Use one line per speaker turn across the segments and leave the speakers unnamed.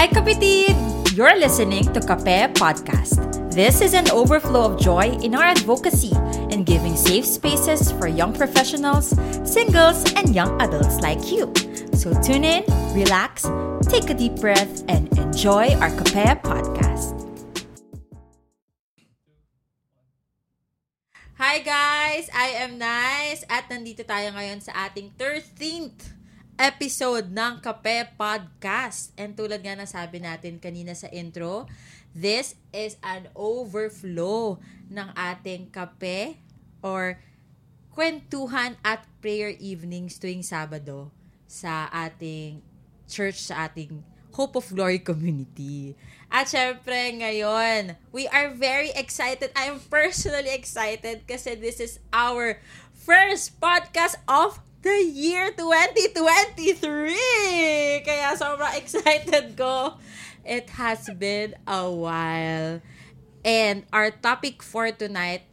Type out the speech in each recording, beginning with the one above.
Hi kapitid! You're listening to Kape Podcast. This is an overflow of joy in our advocacy in giving safe spaces for young professionals, singles, and young adults like you. So tune in, relax, take a deep breath, and enjoy our Kape Podcast. Hi guys! I am Nice at nandito tayo ngayon sa ating 13th episode ng Kape Podcast. And tulad nga ng sabi natin kanina sa intro, this is an overflow ng ating kape or kwentuhan at prayer evenings tuwing Sabado sa ating church, sa ating Hope of Glory community. At syempre ngayon, we are very excited. I am personally excited kasi this is our first podcast of the year 2023! Kaya sobrang excited ko. It has been a while. And our topic for tonight,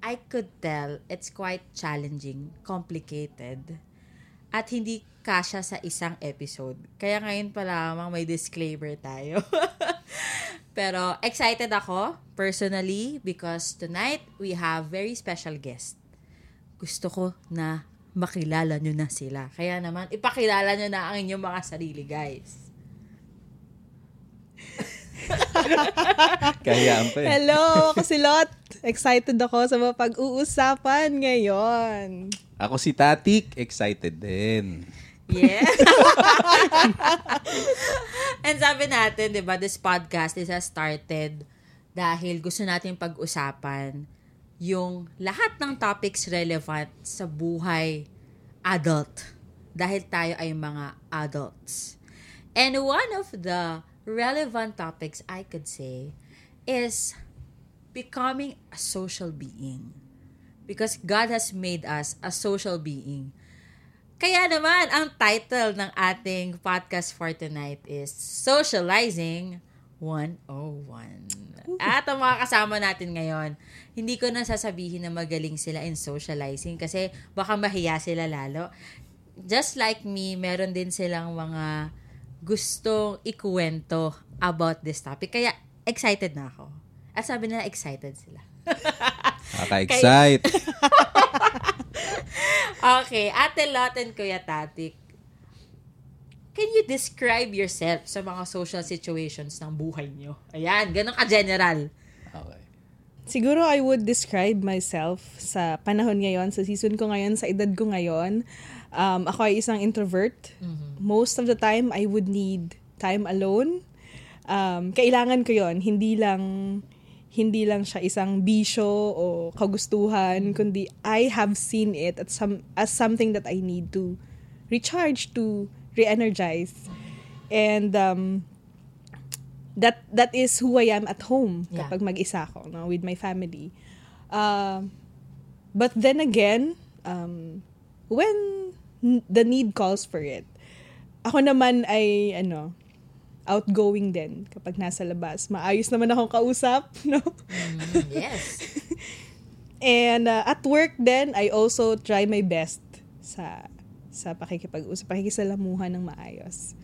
I could tell it's quite challenging, complicated, at hindi kasya sa isang episode. Kaya ngayon pa lamang may disclaimer tayo. Pero excited ako, personally, because tonight we have very special guest. Gusto ko na makilala nyo na sila. Kaya naman, ipakilala nyo na ang inyong mga sarili, guys.
Kahiyaan pa eh.
Hello, ako si Lot. Excited ako sa mga pag-uusapan ngayon.
Ako si Tatik, excited din.
Yeah. And sabi natin, di ba, this podcast is has started dahil gusto natin pag-usapan yung lahat ng topics relevant sa buhay adult. Dahil tayo ay mga adults. And one of the relevant topics I could say is becoming a social being. Because God has made us a social being. Kaya naman, ang title ng ating podcast for tonight is Socializing 101. At ang mga kasama natin ngayon, hindi ko na sasabihin na magaling sila in socializing kasi baka mahiya sila lalo. Just like me, meron din silang mga gustong ikuwento about this topic. Kaya excited na ako. At sabi nila, excited sila.
Kaka-excite.
okay, Ate Lot and Kuya Tatik, can you describe yourself sa mga social situations ng buhay nyo? Ayan, ganun ka-general.
Okay.
Siguro I would describe myself sa panahon ngayon, sa season ko ngayon, sa edad ko ngayon. Um, ako ay isang introvert. Most of the time, I would need time alone. Um, kailangan ko yon Hindi lang hindi lang siya isang bisyo o kagustuhan, kundi I have seen it at some, as something that I need to recharge, to re-energize. And um, that that is who I am at home
Yeah.
kapag mag-isa ako no, with my family. Um, but then again, um, when the need calls for it, ako naman ay ano, outgoing din kapag nasa labas. Maayos naman akong kausap, no?
Mm, yes.
And uh, at work then, I also try my best sa sa pakikipag-usap, pakikisalamuhan ng maayos.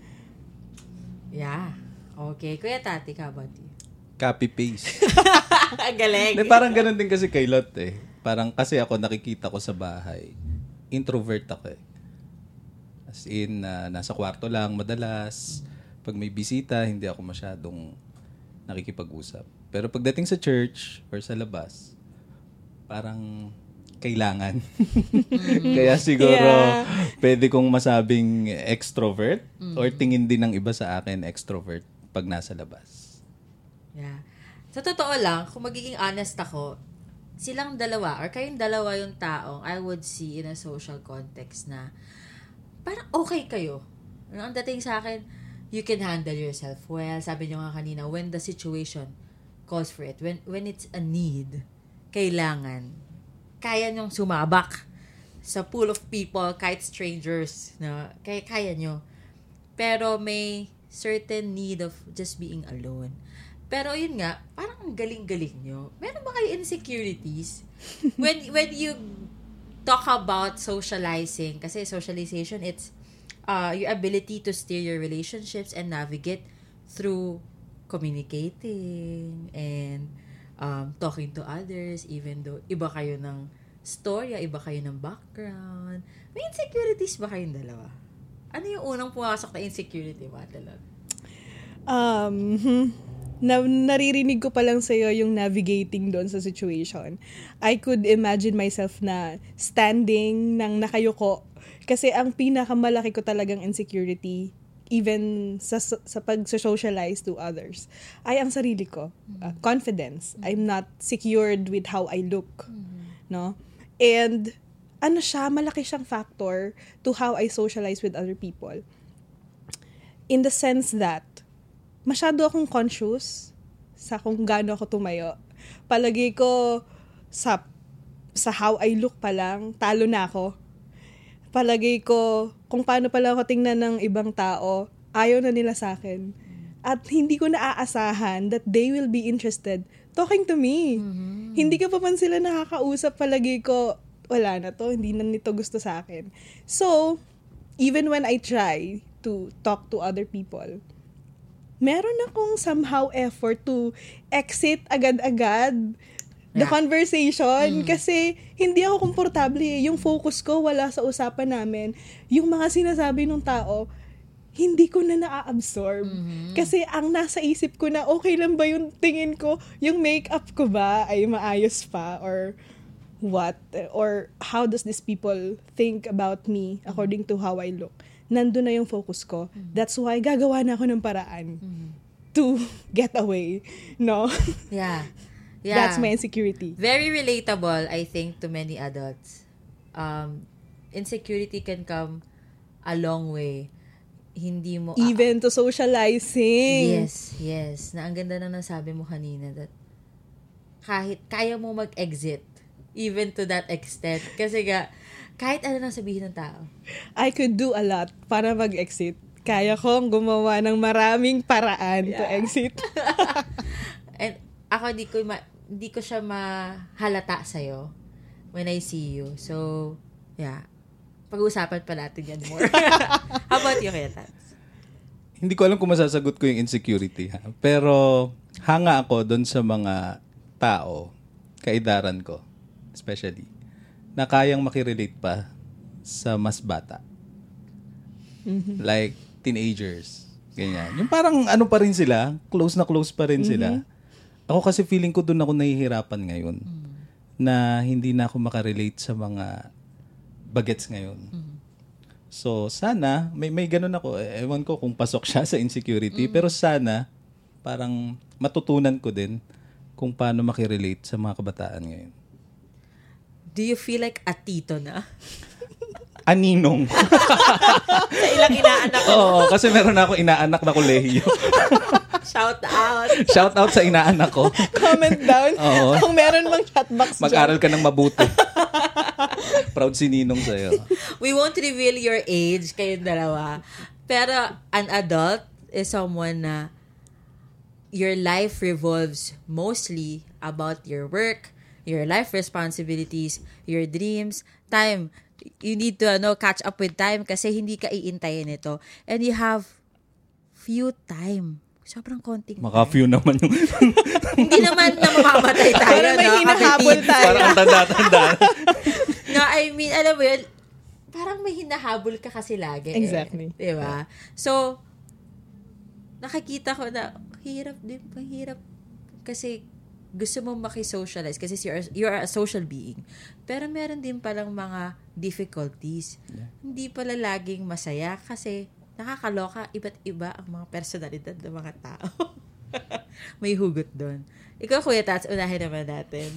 Yeah. Okay. Kuya Tati, how about you?
Copy-paste.
Galing.
Hindi, parang ganun din kasi kay Lot eh. Parang kasi ako nakikita ko sa bahay, introvert ako eh. As in, ah, nasa kwarto lang madalas. Pag may bisita, hindi ako masyadong nakikipag-usap. Pero pagdating sa church or sa labas, parang kailangan. Kaya siguro,
Yeah.
pwede kong masabing extrovert or tingin din ng iba sa akin extrovert pag nasa labas.
Yeah. Sa totoo lang, kung magiging honest ako, silang dalawa or kayong dalawa yung taong I would see in a social context na parang okay kayo. Ano, Ang dating sa akin, you can handle yourself well. Sabi niyo nga kanina, when the situation calls for it, when when it's a need, kailangan, kaya niyong sumabak sa pool of people, kahit strangers, na kaya, kaya nyo. Pero may certain need of just being alone. Pero yun nga, parang ang galing-galing nyo. Meron ba kayo insecurities? when when you talk about socializing, kasi socialization, it's uh, your ability to steer your relationships and navigate through communicating and um, talking to others, even though iba kayo ng storya, iba kayo ng background. May insecurities ba kayong dalawa? Ano yung unang pumasok na insecurity mo, Adelon?
Um, na, naririnig ko pa lang sa'yo yung navigating doon sa situation. I could imagine myself na standing ng nakayuko. Kasi ang pinakamalaki ko talagang insecurity, even sa, sa pag-socialize to others, ay ang sarili ko. Uh, confidence. I'm not secured with how I look. No? And ano siya, malaki siyang factor to how I socialize with other people. In the sense that, masyado akong conscious sa kung gaano ako tumayo. Palagi ko sa sa how I look pa lang, talo na ako. Palagi ko kung paano pala ako tingnan ng ibang tao, ayaw na nila sa akin. At hindi ko naaasahan that they will be interested talking to me. Hindi ka pa man sila nakakausap, palagi ko, wala na to, hindi na nito gusto sa akin. So, even when I try to talk to other people, meron akong somehow effort to exit agad-agad the
Yeah.
conversation kasi hindi ako komportable eh. Yung focus ko wala sa usapan namin. Yung mga sinasabi ng tao, hindi ko na naa-absorb. Kasi ang nasa isip ko na okay lang ba yung tingin ko, yung makeup ko ba ay maayos pa or what or how does these people think about me according to how I look. Nandun na yung focus ko. That's why gagawa na ako ng paraan to get away. No?
Yeah. Yeah.
That's my insecurity.
Very relatable, I think, to many adults. Um, insecurity can come a long way. Hindi mo...
Even to socializing.
Yes, yes. Na ang ganda na nasabi mo kanina that kahit kaya mo mag-exit even to that extent. Kasi nga, kahit ano nang sabihin ng tao.
I could do a lot para mag-exit. Kaya kong gumawa ng maraming paraan to exit.
Ako, di ko, ma, di ko siya mahalata sa'yo when I see you. So, yeah. Pag-uusapan pa natin yan more. How about you, Kuya Tats?
Hindi ko alam kung masasagot ko yung insecurity. Ha? Pero hanga ako doon sa mga tao, kaidaran ko, especially, na kayang makirelate pa sa mas bata. Like teenagers. Ganyan. Yung parang ano pa rin sila, close na close pa rin sila. Ako kasi feeling ko doon ako nahihirapan ngayon. Na hindi na ako makarelate sa mga bagets ngayon. So, sana, may, may ganun ako. Eh, Ewan ko kung pasok siya sa insecurity. Pero sana, parang matutunan ko din kung paano makirelate sa mga kabataan ngayon.
Do you feel like a tito na?
Aninong.
sa ilang inaanak ko.
Oo, kasi meron na ako inaanak na kolehiyo.
Shout out.
Shout out sa inaanak ko.
Comment down
Oo.
kung meron mang chatbox.
Mag-aral ka ng mabuti. Proud si Ninong sa'yo.
We won't reveal your age, kayong dalawa. Pero an adult is someone na your life revolves mostly about your work, your life responsibilities, your dreams, time. You need to ano, catch up with time kasi hindi ka iintayin ito. And you have few time. Sobrang konting
Maka-few naman yung...
Hindi naman na mamamatay tayo,
Parang may
no?
hinahabol
Kapatid.
tayo.
parang tanda-tanda.
No, I mean, alam mo yun, parang may hinahabol ka kasi lagi. eh.
Exactly.
Di ba? So, nakikita ko na, hirap din, mahirap. Kasi, gusto mo makisocialize kasi you're, you're a social being. Pero meron din palang mga difficulties. Hindi pala laging masaya kasi nakakaloka, iba't iba ang mga personalidad ng mga tao. May hugot doon. Ikaw, Kuya Tats, unahin naman natin.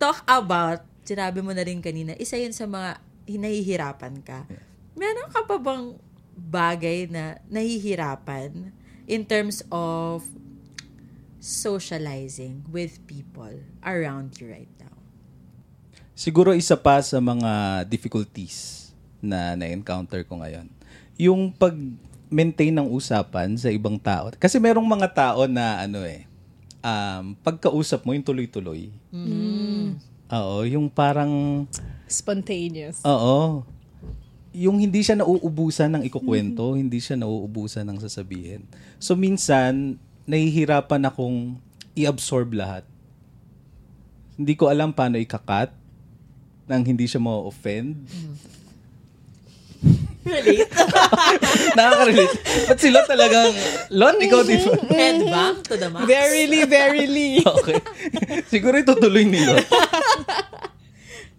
Talk about, sinabi mo na rin kanina, isa yun sa mga hinahihirapan ka. Meron ka pa bang bagay na nahihirapan in terms of socializing with people around you right now?
Siguro isa pa sa mga difficulties na na-encounter ko ngayon. Yung pag-maintain ng usapan sa ibang tao. Kasi merong mga tao na ano eh, um, pagkausap mo yung tuloy-tuloy. Oo, yung parang,
Spontaneous.
oo. yung hindi siya nauubusan ng ikukwento, hindi siya nauubusan ng sasabihin. So minsan, nahihirapan akong i-absorb lahat. Hindi ko alam paano ikakat nang hindi siya ma-offend.
Relate.
Nakaka-relate. Ba't sila talagang, Lot, ikaw di ba?
Headbang to the max.
Verily, verily.
Okay. Siguro itutuloy ni Lot.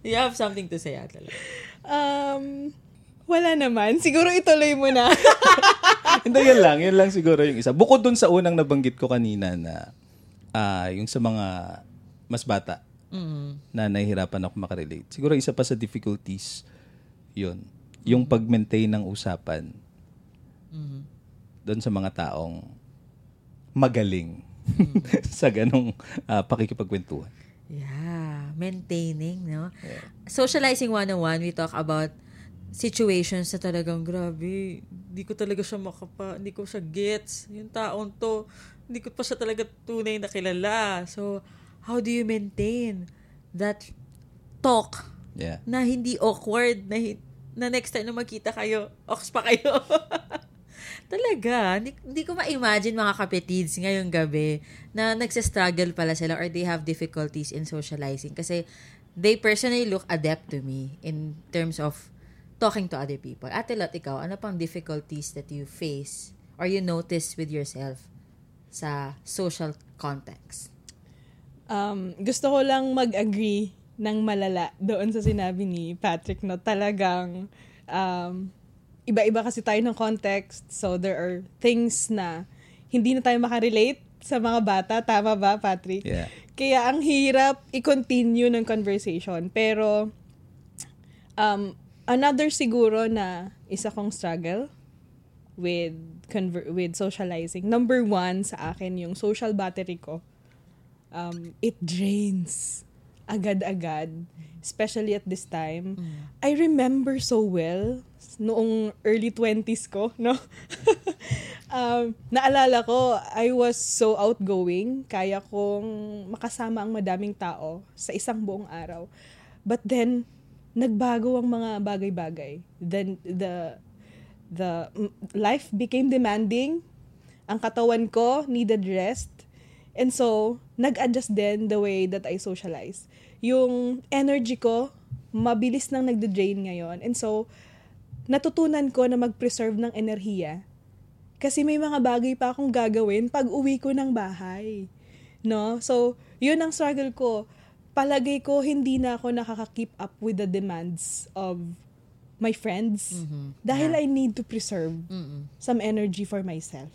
You have something to say, Ate Lot.
Um, wala naman. Siguro ituloy mo na.
Hindi, yan lang. Yan lang siguro yung isa. Bukod dun sa unang nabanggit ko kanina na ah yung sa mga mas bata na nahihirapan ako makarelate. Siguro isa pa sa difficulties yun. Yung pag-maintain ng usapan doon sa mga taong magaling sa ganong ah, pakikipagkwentuhan.
Yeah, maintaining, no? Socializing 101, we talk about situations na talagang grabe. Hindi ko talaga siya makapa, hindi ko siya gets. Yung taong to, hindi ko pa siya talaga tunay na kilala. So, how do you maintain that talk
Yeah.
na hindi awkward, na, na next time na magkita kayo, ox pa kayo. Talaga, hindi, hindi ko ma-imagine mga kapetids ngayong gabi na nagsistruggle pala sila or they have difficulties in socializing kasi they personally look adept to me in terms of talking to other people. Ate Lot, ikaw, ano pang difficulties that you face or you notice with yourself sa social context?
Um, gusto ko lang mag-agree ng malala doon sa sinabi ni Patrick no talagang um, iba-iba kasi tayo ng context so there are things na hindi na tayo makarelate sa mga bata tama ba Patrick
Yeah.
kaya ang hirap i-continue ng conversation pero um, another siguro na isa kong struggle with conver- with socializing number one sa akin yung social battery ko um, it drains agad-agad, especially at this time. I remember so well noong early 20s ko, no? um, naalala ko, I was so outgoing, kaya kong makasama ang madaming tao sa isang buong araw. But then, nagbago ang mga bagay-bagay. Then, the, the mm, life became demanding. Ang katawan ko needed rest. And so, nag-adjust din the way that I socialize. Yung energy ko, mabilis nang nagde-drain ngayon. And so, natutunan ko na mag-preserve ng enerhiya. Kasi may mga bagay pa akong gagawin pag uwi ko ng bahay. No? So, yun ang struggle ko. Palagay ko, hindi na ako nakaka-keep up with the demands of my friends. Dahil I need to preserve some energy for myself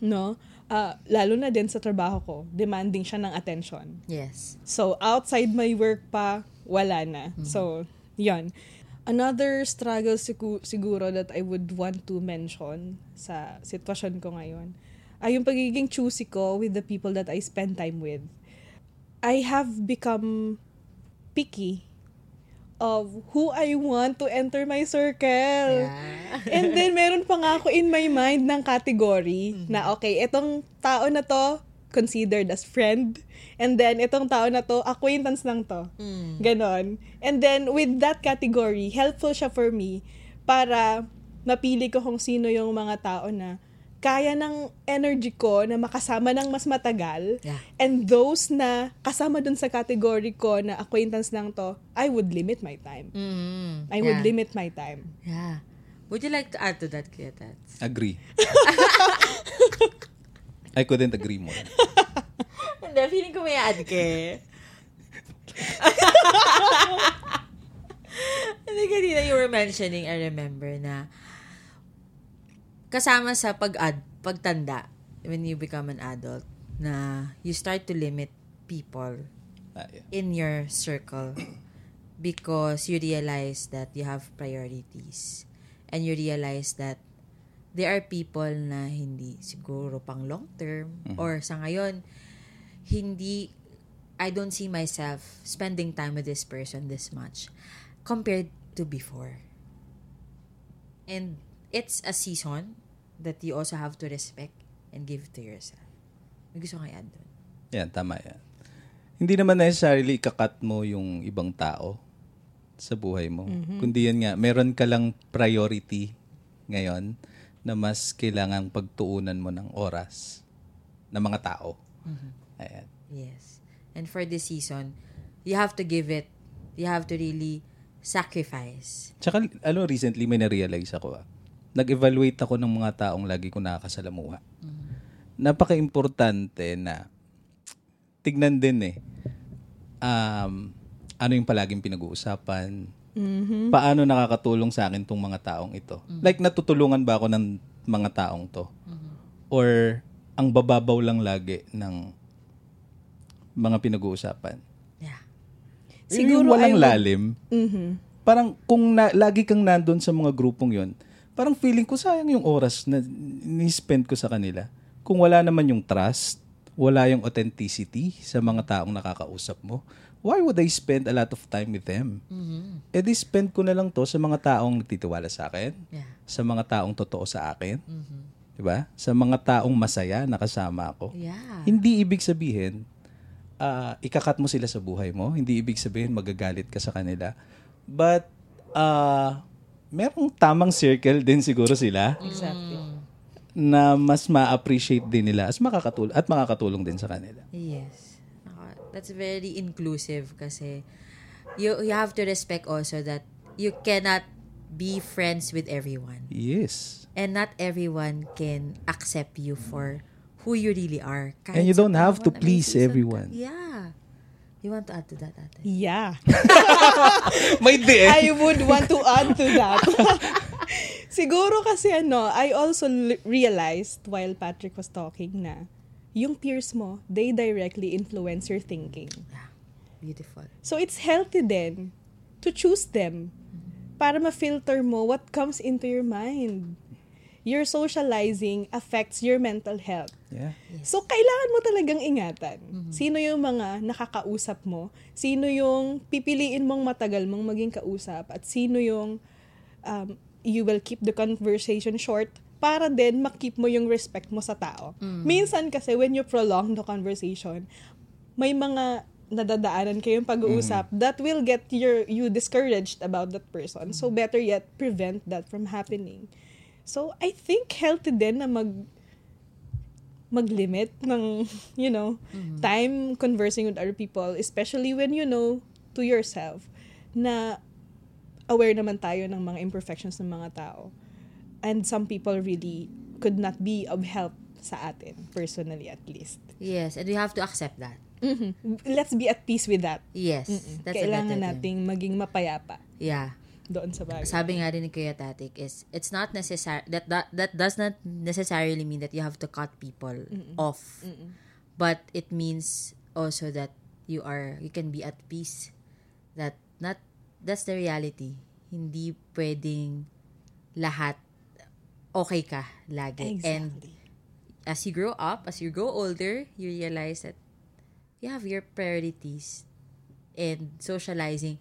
no? Ah, lalo na din sa trabaho ko, demanding siya ng attention.
Yes.
So, outside my work pa, wala na. So, yon Another struggle sigu- siguro that I would want to mention sa sitwasyon ko ngayon ay yung pagiging choosy ko with the people that I spend time with. I have become picky of who I want to enter my circle.
Yeah.
And then, meron pa nga ako in my mind ng category na, okay, itong tao na to, considered as friend. And then, itong tao na to, acquaintance lang to. Ganon. And then, with that category, helpful siya for me para mapili ko kung sino yung mga tao na kaya ng energy ko na makasama ng mas matagal.
Yeah.
And those na kasama dun sa category ko na acquaintance lang to, I would limit my time.
Mm,
I would
yeah.
limit my time.
Yeah. Would you like to add to that, Kuya Tats?
Agree. I couldn't agree more.
Hindi, feeling ko may add ka eh. Hindi kanina you were mentioning, I remember na kasama sa pag-ad, pagtanda, when you become an adult, na you start to limit people
Ah, yeah.
in your circle because you realize that you have priorities and you realize that there are people na hindi siguro pang long term or sa ngayon hindi I don't see myself spending time with this person this much compared to before. And it's a season that you also have to respect and give to yourself. May gusto kang i-add doon.
Yan, tama yan. Hindi naman necessarily ikakat mo yung ibang tao sa buhay mo. Kundi yan nga, meron ka lang priority ngayon na mas kailangang pagtuunan mo ng oras ng mga tao. Ayan.
Yes. And for this season, you have to give it. You have to really sacrifice.
Tsaka, ano, recently may na-realize ako ah. Nag-evaluate ako ng mga taong lagi ko nakakasalamuha. Napaka-importante na tignan din eh. Um, ano yung palaging pinag-uusapan? Paano nakakatulong sa akin tong mga taong ito? Like, natutulungan ba ako ng mga taong to? Or ang bababaw lang lagi ng mga pinag-uusapan?
Yeah.
Siguro
Siguro
walang
would-
lalim. Parang kung na, lagi kang nandun sa mga grupong yon, parang feeling ko sayang yung oras na ni-spend ko sa kanila. Kung wala naman yung trust, wala yung authenticity sa mga taong nakakausap mo, why would I spend a lot of time with them? Eh di spend ko na lang to sa mga taong nagtitiwala sa akin,
Yeah.
sa mga taong totoo sa akin, 'di ba? Sa mga taong masaya na kasama ako.
Yeah.
Hindi ibig sabihin, ah, ikakat mo sila sa buhay mo. Hindi ibig sabihin magagalit ka sa kanila. But, ah, merong tamang circle din siguro sila
Exactly.
na mas ma-appreciate din nila as makakatulong, at makakatulong din sa kanila.
Yes. That's very inclusive kasi you you have to respect also that you cannot be friends with everyone.
Yes.
And not everyone can accept you for who you really are. Kahit
And you don't have to please
ka.
everyone.
Yeah. You want to add to that, ate?
Yeah.
May di eh.
I would want to add to that. Siguro kasi ano, I also l- realized while Patrick was talking na yung peers mo, they directly influence your thinking.
Yeah. Beautiful.
So it's healthy then to choose them para ma-filter mo what comes into your mind. Your socializing affects your mental health.
Yeah.
So, kailangan mo talagang ingatan. Sino yung mga nakakausap mo? Sino yung pipiliin mong matagal mong maging kausap? At sino yung um, you will keep the conversation short para din makip mo yung respect mo sa tao. Minsan kasi when you prolong the conversation, may mga nadadaanan kayong pag-uusap that will get your you discouraged about that person. So better yet prevent that from happening. So I think healthy din na mag mag-limit ng, you know, time conversing with other people, especially when you know to yourself na aware naman tayo ng mga imperfections ng mga tao. And some people really could not be of help sa atin, personally at least.
Yes, and we have to accept that.
Mhm. Let's be at peace with that.
Yes.
Mm-mm.
That's
Kailangan nating maging mapayapa.
Yeah.
Doon sa bagay.
Sabi nga rin ni Kuya Tatik is it's not necessary that, that that does not necessarily mean that you have to cut people off. But it means also that you are you can be at peace. That not that's the reality. Hindi pwedeng lahat okay ka lagi. And
Exactly.
as you grow up, as you grow older, you realize that you have your priorities and socializing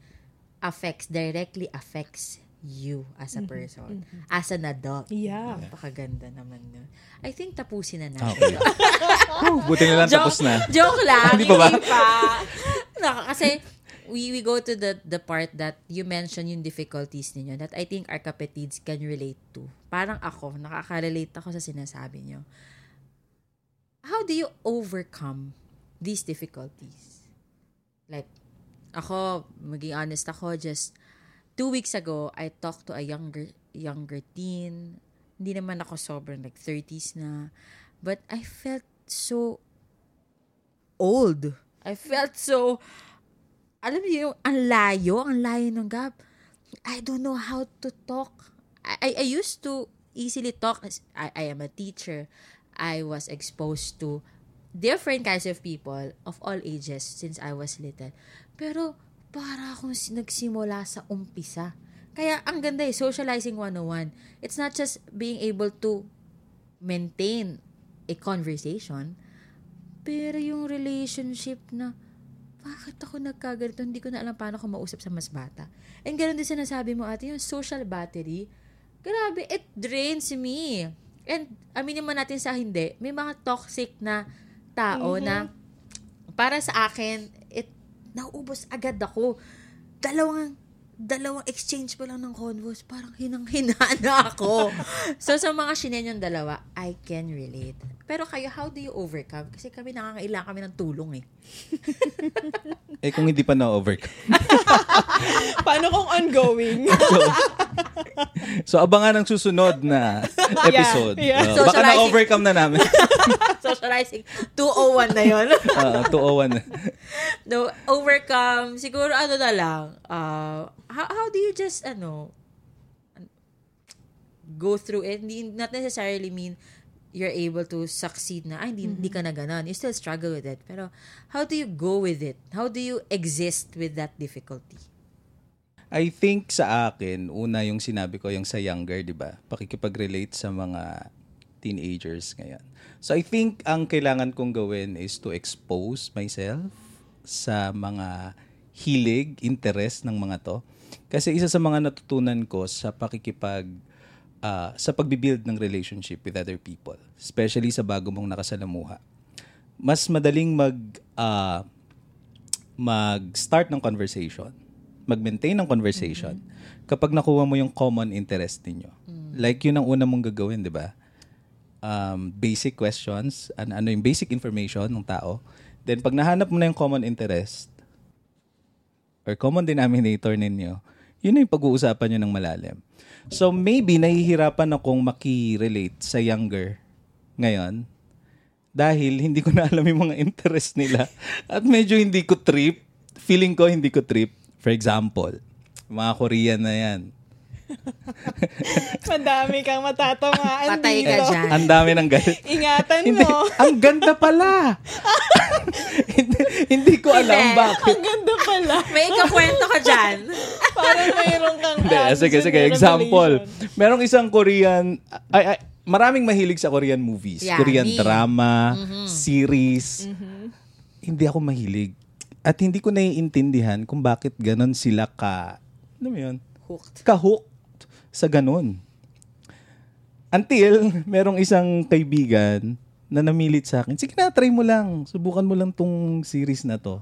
affects, directly affects you as a person, as an adult.
Yeah.
Napakaganda naman nun. I think tapusin na natin.
Okay. Whew, buti na lang tapos na.
Joke lang.
Hindi pa ba?
Hindi pa. Naka, kasi we we go to the the part that you mention yung difficulties ninyo that I think our kapatids can relate to. Parang ako, nakaka-relate ako sa sinasabi nyo. How do you overcome these difficulties? Like, ako, maging honest ako, just two weeks ago, I talked to a younger younger teen. Hindi naman ako sobrang like 30s na. But I felt so old. I felt so, alam niyo yung ang layo, ang layo ng gap. I don't know how to talk. I, I, I used to easily talk. I, I am a teacher. I was exposed to different kinds of people of all ages since I was little. Pero para akong si- nagsimula sa umpisa. Kaya ang ganda eh, socializing 101. It's not just being able to maintain a conversation, pero yung relationship na, bakit ako nagkaganito? Hindi ko na alam paano ko mausap sa mas bata. And ganun din sinasabi mo ate, yung social battery, grabe, it drains me. And aminin mo natin sa hindi, may mga toxic na tao na para sa akin, it, nauubos agad ako. Dalawang dalawang exchange pa lang ng convos, parang hinang-hina na ako. so, sa mga shinenyong dalawa, I can relate. Pero kayo, how do you overcome? Kasi kami nakakailangan kami ng tulong eh.
Eh kung hindi pa na-overcome.
Paano kung ongoing?
So abangan ang susunod na episode.
yeah.
Uh, baka na-overcome na namin.
Socializing. 201 na yon
Uh, 201 na.
no, overcome, siguro ano na lang, uh, how, how do you just, ano, go through it? Hindi, not necessarily mean you're able to succeed na, ay, hindi, hindi ka na ganon. You still struggle with it. Pero, how do you go with it? How do you exist with that difficulty?
I think sa akin, una yung sinabi ko, yung sa younger, di ba? Pakikipag-relate sa mga teenagers ngayon. So I think ang kailangan kong gawin is to expose myself sa mga hilig, interest ng mga to. Kasi isa sa mga natutunan ko sa pakikipag ah, sa pagbibuild ng relationship with other people, especially sa bago mong nakasalamuha. Mas madaling mag ah, mag-start ng conversation, mag-maintain ng conversation kapag nakuha mo yung common interest ninyo. Like yun ang una mong gagawin, 'di ba? Um, basic questions, an ano yung basic information ng tao. Then pag nahanap mo na yung common interest or common denominator ninyo, yun na yung pag-uusapan nyo ng malalim. So maybe nahihirapan akong makirelate sa younger ngayon dahil hindi ko na alam yung mga interest nila at medyo hindi ko trip. Feeling ko hindi ko trip. For example, mga Korean na yan.
Madami kang matatamaan
Patay ka
dito.
dyan.
Ang dami ng galit.
Ingatan
hindi,
mo.
ang ganda pala. hindi, hindi ko alam
Hindi.
bakit.
Ang ganda pala.
May ikakwento ka dyan.
Parang mayroon kang
Hindi,
ano,
sige, sige. Example. Merong isang Korean, ay, ay, maraming mahilig sa Korean movies.
Yeah,
Korean
me.
drama, series. Hindi ako mahilig. At hindi ko naiintindihan kung bakit ganon sila ka, ano mo yun?
Hooked.
Ka-hooked sa ganon. Until, merong isang kaibigan na namilit sa akin, sige na, try mo lang. Subukan mo lang tong series na to.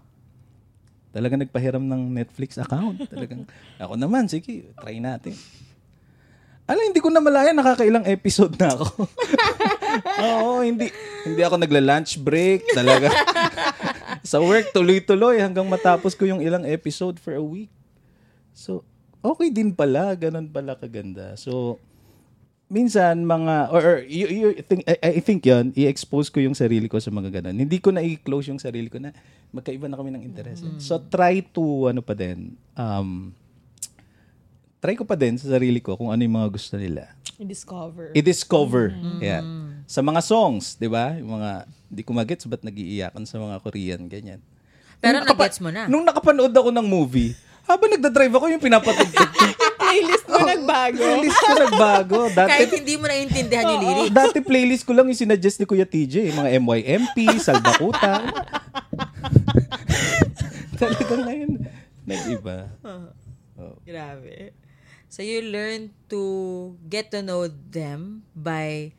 Talagang nagpahiram ng Netflix account. Talagang, ako naman, sige, try natin. Alam, hindi ko na malaya, nakakailang episode na ako. Oo, hindi hindi ako nagla-lunch break, talaga. Sa work, tuloy-tuloy hanggang matapos ko yung ilang episode for a week. So, okay din pala, ganun pala kaganda. So, minsan mga or, or you, you think I, I think 'yon, i-expose ko yung sarili ko sa mga ganun. Hindi ko na i-close yung sarili ko na magkaiba na kami ng interest. So try to ano pa din um try ko pa din sa sarili ko kung ano yung mga gusto nila.
I-discover.
I-discover. Yeah. Sa mga songs, 'di ba? Yung mga di ko magets ba't nagiiyakan sa mga Korean ganyan.
Pero
Nung
nag-gets mo na.
Nung nakapanood ako ng movie, habang nagda-drive ako yung pinapatugtog ko.
Playlist mo nagbago.
Playlist ko nagbago. Dati,
Kahit hindi mo naiintindihan yung lyrics.
dati playlist ko lang yung sinuggest ni Kuya TJ. Mga MYMP, Salbakuta. Talagang ngayon, nag-iba.
Grabe. So you learn to get to know them by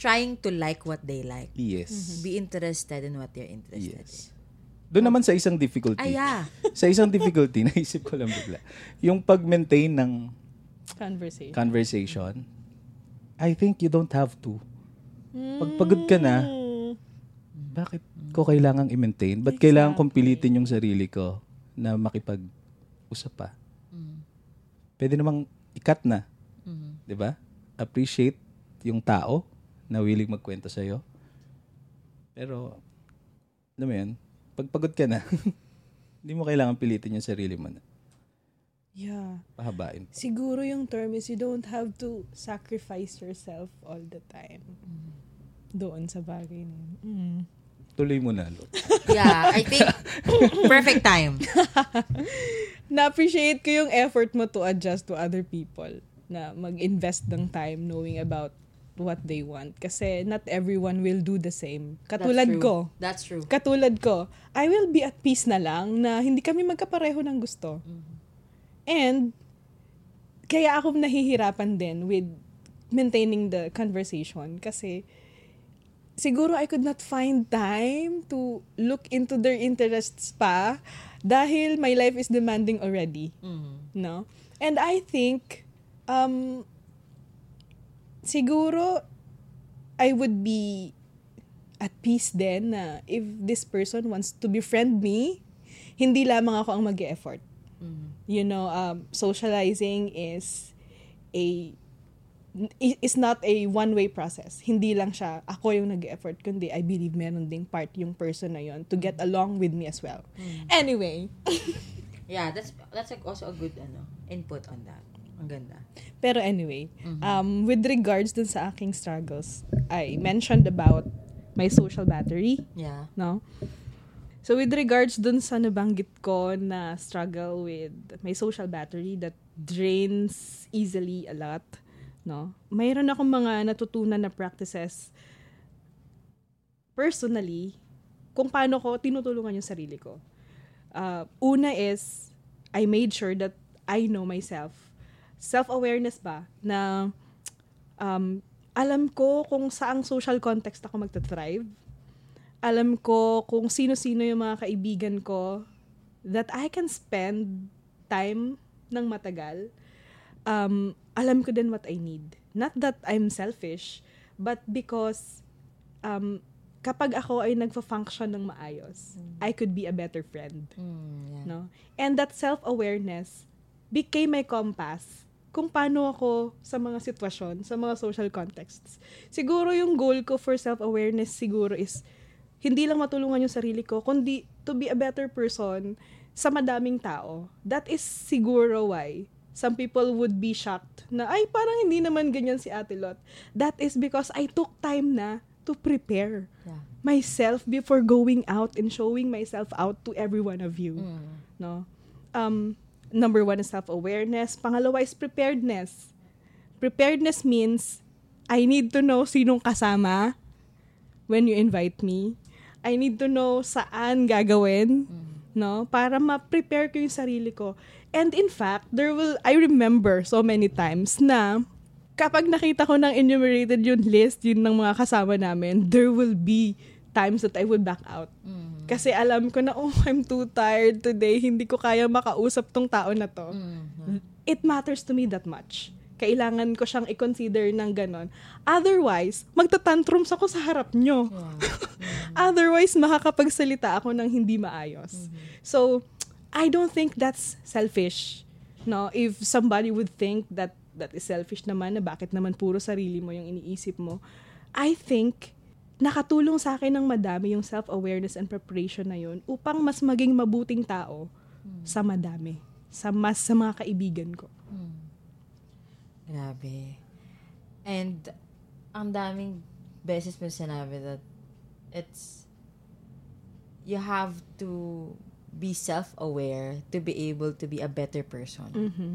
trying to like what they like.
Yes.
Be interested in what they're interested in.
Doon naman sa isang difficulty.
Ay, yeah.
Sa isang difficulty, naisip ko lang bigla. Yung pag-maintain ng
Conversation.
conversation, I think you don't have to. Pag pagod ka na, bakit ko kailangang i-maintain? Ba't kailangan kong pilitin yung sarili ko na makipag-usap pa? Pwede namang ikat na. Di ba? Appreciate yung tao na willing magkwento sa'yo. Pero, alam mo yun, pag pagod ka na, hindi mo kailangan pilitin yung sarili mo na.
Yeah.
Pahabain.
Siguro yung term is you don't have to sacrifice yourself all the time. Doon sa bagay na yun. Mm.
Tuloy mo na, Lo.
Yeah, I think perfect time.
Na-appreciate ko yung effort mo to adjust to other people. Na mag-invest ng time knowing about what they want. Kasi not everyone will do the same. Katulad
That's true.
ko.
That's true.
Katulad ko, I will be at peace na lang na hindi kami magkapareho ng gusto. And, kaya ako nahihirapan din with maintaining the conversation kasi siguro I could not find time to look into their interests pa dahil my life is demanding already. No? And I think, um, siguro, I would be at peace then na if this person wants to befriend me, hindi lamang ako ang mag effort You know, um, socializing is a is not a one-way process. Hindi lang siya, ako yung nag-effort, kundi I believe meron ding part yung person na yon to get along with me as well. Anyway,
Yeah, that's that's like also a good ano input on that. Ang ganda.
Pero anyway, um, with regards dun sa aking struggles, I mentioned about my social battery,
Yeah.
no? So with regards dun sa nabanggit ko na struggle with my social battery that drains easily a lot, no? Mayroon akong mga natutunan na practices personally kung paano ko tinutulungan yung sarili ko. Uh, una is, I made sure that I know myself. Self-awareness ba na um, alam ko kung saang social context ako magta-thrive. Alam ko kung sino-sino yung mga kaibigan ko that I can spend time ng matagal. Um, alam ko din what I need. Not that I'm selfish, but because um, kapag ako ay nagfa-function ng maayos, I could be a better friend.
Mm, yeah.
No? And that self-awareness became my compass kung paano ako sa mga sitwasyon, sa mga social contexts. Siguro yung goal ko for self-awareness siguro is hindi lang matulungan yung sarili ko, kundi to be a better person sa madaming tao. That is siguro why some people would be shocked na, ay, parang hindi naman ganyan si Ate Lot. That is because I took time na to prepare
Yeah.
myself before going out and showing myself out to every one of you.
Mm.
No? Um, number one is self-awareness. Pangalawa is preparedness. Preparedness means I need to know sinong kasama when you invite me. I need to know saan gagawin, no? Para ma-prepare ko yung sarili ko. And in fact, there will, I remember so many times na kapag nakita ko ng enumerated yung list, yun ng mga kasama namin, there will be times that I would back out. Kasi alam ko na, oh, I'm too tired today. Hindi ko kaya makausap tong tao na to. It matters to me that much. Kailangan ko siyang i-consider ng ganon. Otherwise, magtatantrums ako sa harap nyo. Otherwise, makakapagsalita ako ng hindi maayos. So, I don't think that's selfish. No, if somebody would think that that is selfish naman, na bakit naman puro sarili mo yung iniisip mo, I think nakatulong sa akin ng madami yung self-awareness and preparation na yun upang mas maging mabuting tao sa madami. Sa mas sa mga kaibigan ko.
Grabe. And, ang daming beses mo sinabi that it's, you have to be self-aware to be able to be a better person.
Mhm.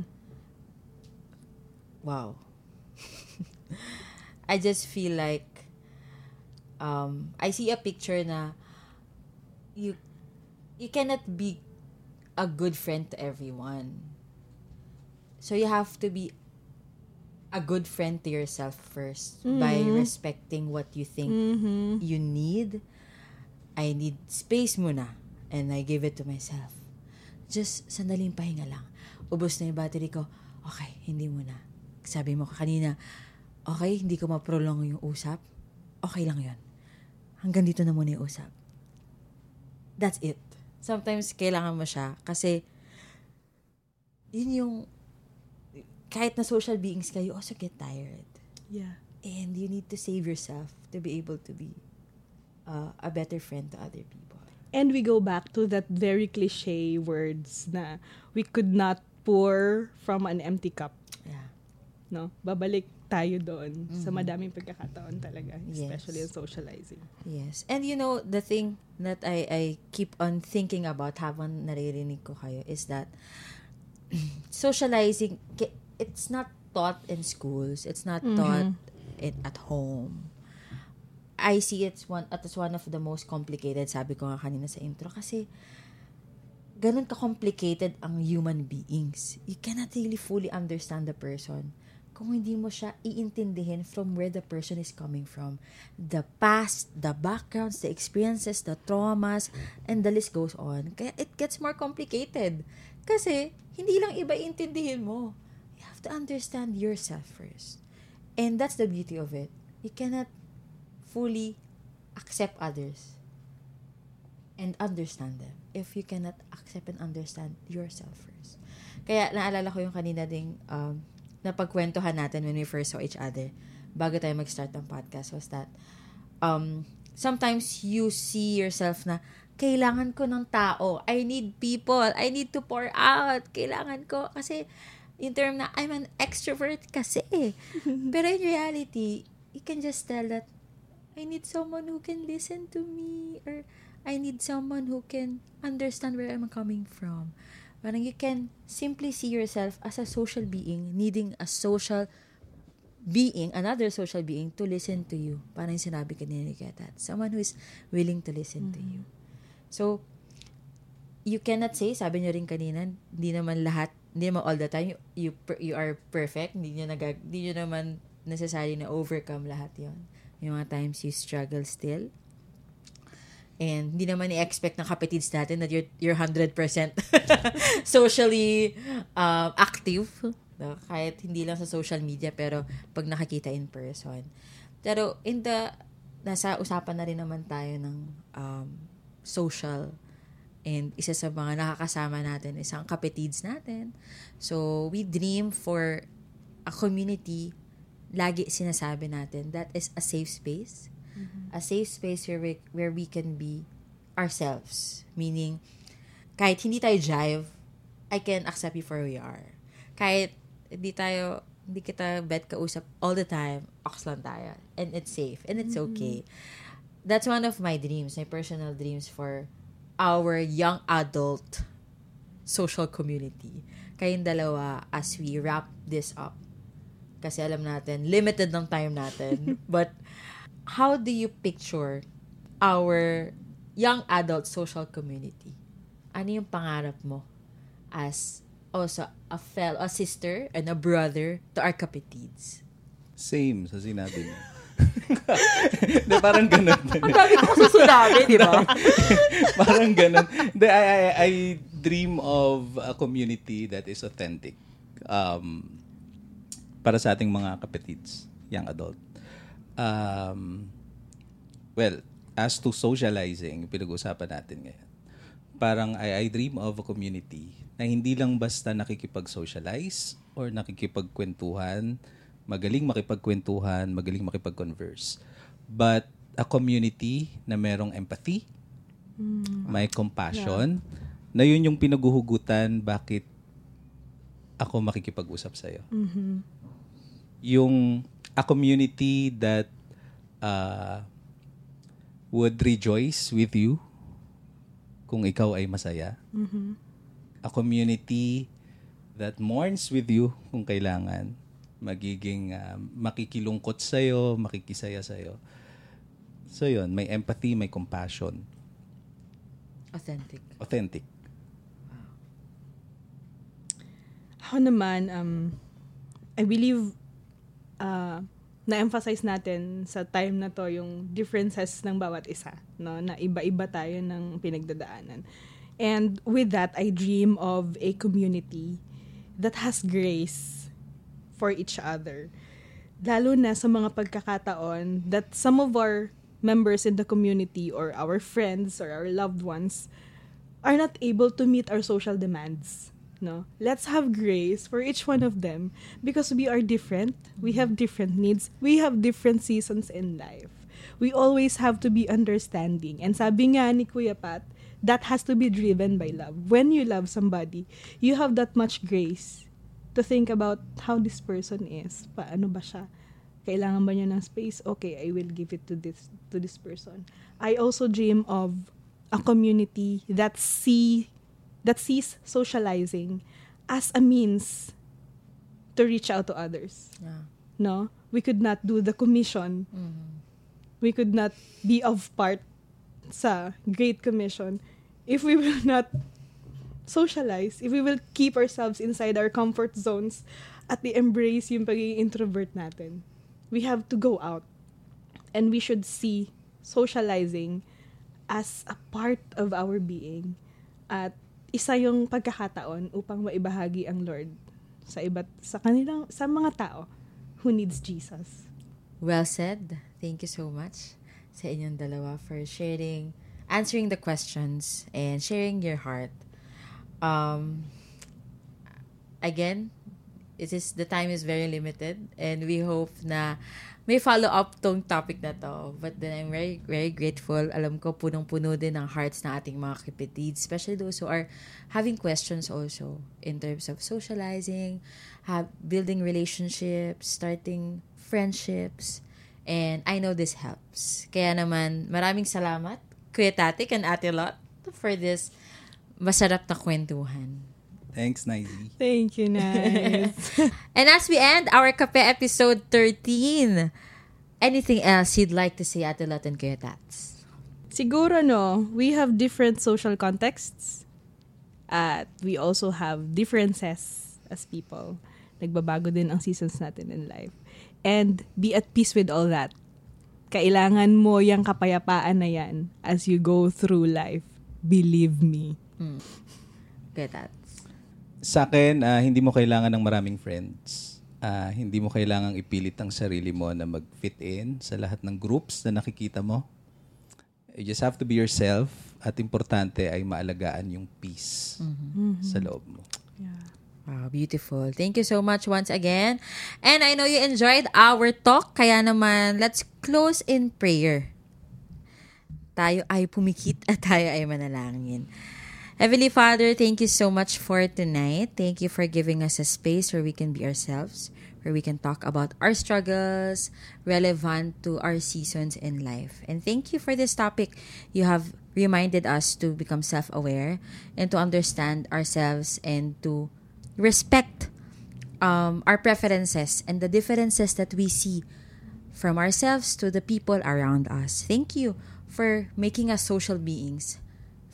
Wow. I just feel like um I see a picture na you you cannot be a good friend to everyone. So you have to be a good friend to yourself first by respecting what you think
Mhm.
you need. I need space muna and I give it to myself. Just sandaling pahinga lang. Ubus na yung battery ko. Okay, hindi muna. Sabi mo kanina, okay, hindi ko ma-prolong yung usap. Okay lang yon. Hanggang dito na muna yung usap. That's it. Sometimes kailangan mo siya kasi yun yung kahit na social beings kayo, you also get tired.
Yeah.
And you need to save yourself to be able to be uh, a better friend to other people.
And we go back to that very cliche words na we could not pour from an empty cup.
Yeah.
No? Babalik tayo doon sa madaming pagkakataon talaga,
Yes.
especially in socializing.
Yes. And you know, the thing that I, I keep on thinking about habang naririnig ko kayo is that socializing, it's not taught in schools. It's not taught it at home. I see it's one as one of the most complicated, sabi ko nga kanina sa intro, kasi ganun ka-complicated ang human beings. You cannot really fully understand the person kung hindi mo siya iintindihin from where the person is coming from. The past, the backgrounds, the experiences, the traumas, and the list goes on. Kaya it gets more complicated. Kasi, hindi lang iba iintindihin mo. You have to understand yourself first. And that's the beauty of it. You cannot fully accept others and understand them if you cannot accept and understand yourself first. Kaya naalala ko yung kanina ding um, napagkwentuhan natin when we first saw each other bago tayo mag-start ng podcast was that um, sometimes you see yourself na kailangan ko ng tao. I need people. I need to pour out. Kailangan ko. Kasi, in term na, I'm an extrovert kasi. Pero in reality, you can just tell that, I need someone who can listen to me. Or, I need someone who can understand where I'm coming from. Parang you can simply see yourself as a social being, needing a social being, another social being, to listen to you. Parang sinabi kanina ni Ketat. Someone who is willing to listen to you. So, you cannot say, sabi niyo rin kanina, hindi naman lahat, hindi naman all the time, you, you, you are perfect. Hindi niyo, nagag, hindi niyo naman necessary na overcome lahat yon Yung mga times you struggle still. And hindi naman i-expect ng kapatids natin that you're, you're 100% socially um, active. No? Kahit hindi lang sa social media, pero pag nakakita in person. Pero in the, nasa usapan na rin naman tayo ng um, social and isa sa mga nakakasama natin is ang kapatids natin. So, we dream for a community lagi sinasabi natin that is a safe space a safe space where we, where we can be ourselves. Meaning, kahit hindi tayo jive, I can accept you for who you are. Kahit hindi tayo, hindi kita bet kausap all the time, ox lang tayo. And it's safe. And it's okay. That's one of my dreams, my personal dreams for our young adult social community. Kayong dalawa, as we wrap this up, kasi alam natin, limited ng time natin. but, how do you picture our young adult social community? Ano yung pangarap mo as also a fellow, a sister and a brother to our kapitids?
Same sa sinabi mo. Hindi, parang ganun.
Ang dami ko kasi sinabi, di ba?
parang ganun. Hindi, I, I, I dream of a community that is authentic. Um, para sa ating mga kapatids, young adult. Um, well, as to socializing, pinag-uusapan natin ngayon. Parang I, I dream of a community na hindi lang basta nakikipag-socialize or nakikipagkwentuhan, magaling makipagkwentuhan, magaling makipag-converse. But a community na merong empathy, may compassion, na yun yung pinaguhugutan bakit ako makikipag-usap sa'yo. Yung a community that uh, would rejoice with you kung ikaw ay masaya. A community that mourns with you kung kailangan. Magiging uh, makikilungkot sa'yo, makikisaya sa'yo. So yun, may empathy, may compassion.
Authentic.
Authentic.
Ako naman, um, I believe uh, na-emphasize natin sa time na to yung differences ng bawat isa, no? Na iba-iba tayo ng pinagdadaanan. And with that, I dream of a community that has grace for each other. Lalo na sa mga pagkakataon that some of our members in the community or our friends or our loved ones are not able to meet our social demands no? Let's have grace for each one of them because we are different. We have different needs. We have different seasons in life. We always have to be understanding. And sabi nga ni Kuya Pat that has to be driven by love. When you love somebody you have that much grace to think about how this person is. Paano ba siya? Kailangan ba niya ng space? Okay I will give it to this to this person. I also dream of a community that see that sees socializing as a means to reach out to others.
Yeah.
No, we could not do the commission. Mm-hmm. We could not be of part sa Great Commission if we will not socialize, if we will keep ourselves inside our comfort zones, at i-embrace yung pagiging introvert natin. We have to go out. And we should see socializing as a part of our being. At isa yung pagkakataon upang maibahagi ang Lord sa iba't sa kanilang sa mga tao who needs Jesus.
Well said. Thank you so much sa inyong dalawa for sharing, answering the questions, and sharing your heart. Um, again, it is the time is very limited, and we hope na may follow-up tong topic na to. But then I'm very, very grateful. Alam ko, punong-puno din ng hearts ng ating mga kapatids, especially those who are having questions also in terms of socializing, have, building relationships, starting friendships, and I know this helps. Kaya naman, maraming salamat, Kuya Tatik and Ate Lot, for this masarap na kwentuhan.
Thanks, Naisy.
Thank you, nice.
And as we end our Kape episode 13, anything else you'd like to say, Ate Lot and Kuya Tats?
Siguro no, we have different social contexts at we also have differences as people. Nagbabago din ang seasons natin in life. And be at peace with all that. Kailangan mo yung kapayapaan na yan as you go through life. Believe me.
Kuya Tats.
Sa akin, ah, hindi mo kailangan ng maraming friends. Ah, hindi mo kailangang ipilit ang sarili mo na mag-fit in sa lahat ng groups na nakikita mo. You just have to be yourself at importante ay maalagaan yung peace sa loob mo.
Wow, beautiful. Thank you so much once again. And I know you enjoyed our talk, kaya naman, let's close in prayer. Tayo ay pumikit at tayo ay manalangin. Heavenly Father, thank you so much for tonight. Thank you for giving us a space where we can be ourselves, where we can talk about our struggles relevant to our seasons in life. And thank you for this topic. You have reminded us to become self aware and to understand ourselves and to respect um, our preferences and the differences that we see from ourselves to the people around us. Thank you for making us social beings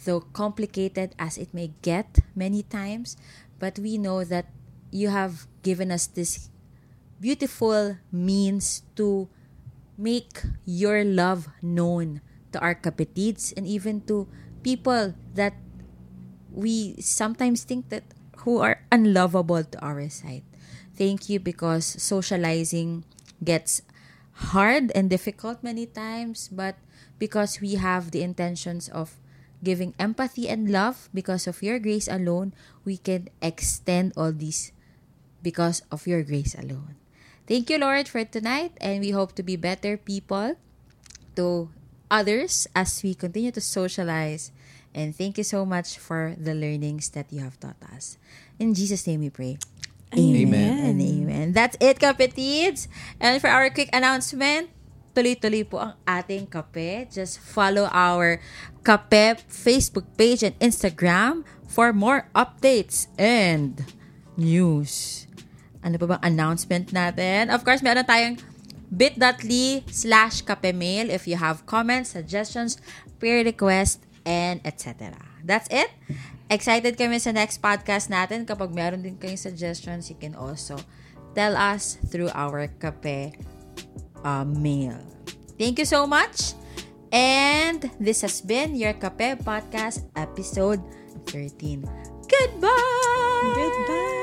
though complicated as it may get many times, but we know that you have given us this beautiful means to make your love known to our kapitids and even to people that we sometimes think that who are unlovable to our side. Thank you because socializing gets hard and difficult many times, but because we have the intentions of giving empathy and love because of your grace alone, we can extend all these because of your grace alone. Thank you, Lord, for tonight, and we hope to be better people to others as we continue to socialize. And thank you so much for the learnings that you have taught us. In Jesus' name we pray.
Amen.
And amen. That's it, kapetids. And for our quick announcement, tuloy-tuloy po ang ating kape. Just follow our kape Facebook page and Instagram for more updates and news. Ano pa bang announcement natin? Of course, meron tayong bit.ly slash kapemail if you have comments, suggestions, prayer request, and etc. That's it. Excited kami sa next podcast natin. Kapag meron din kayong suggestions, you can also tell us through our kape uh, mail. Thank you so much. And this has been your Kape Podcast episode 13. Goodbye!
Goodbye!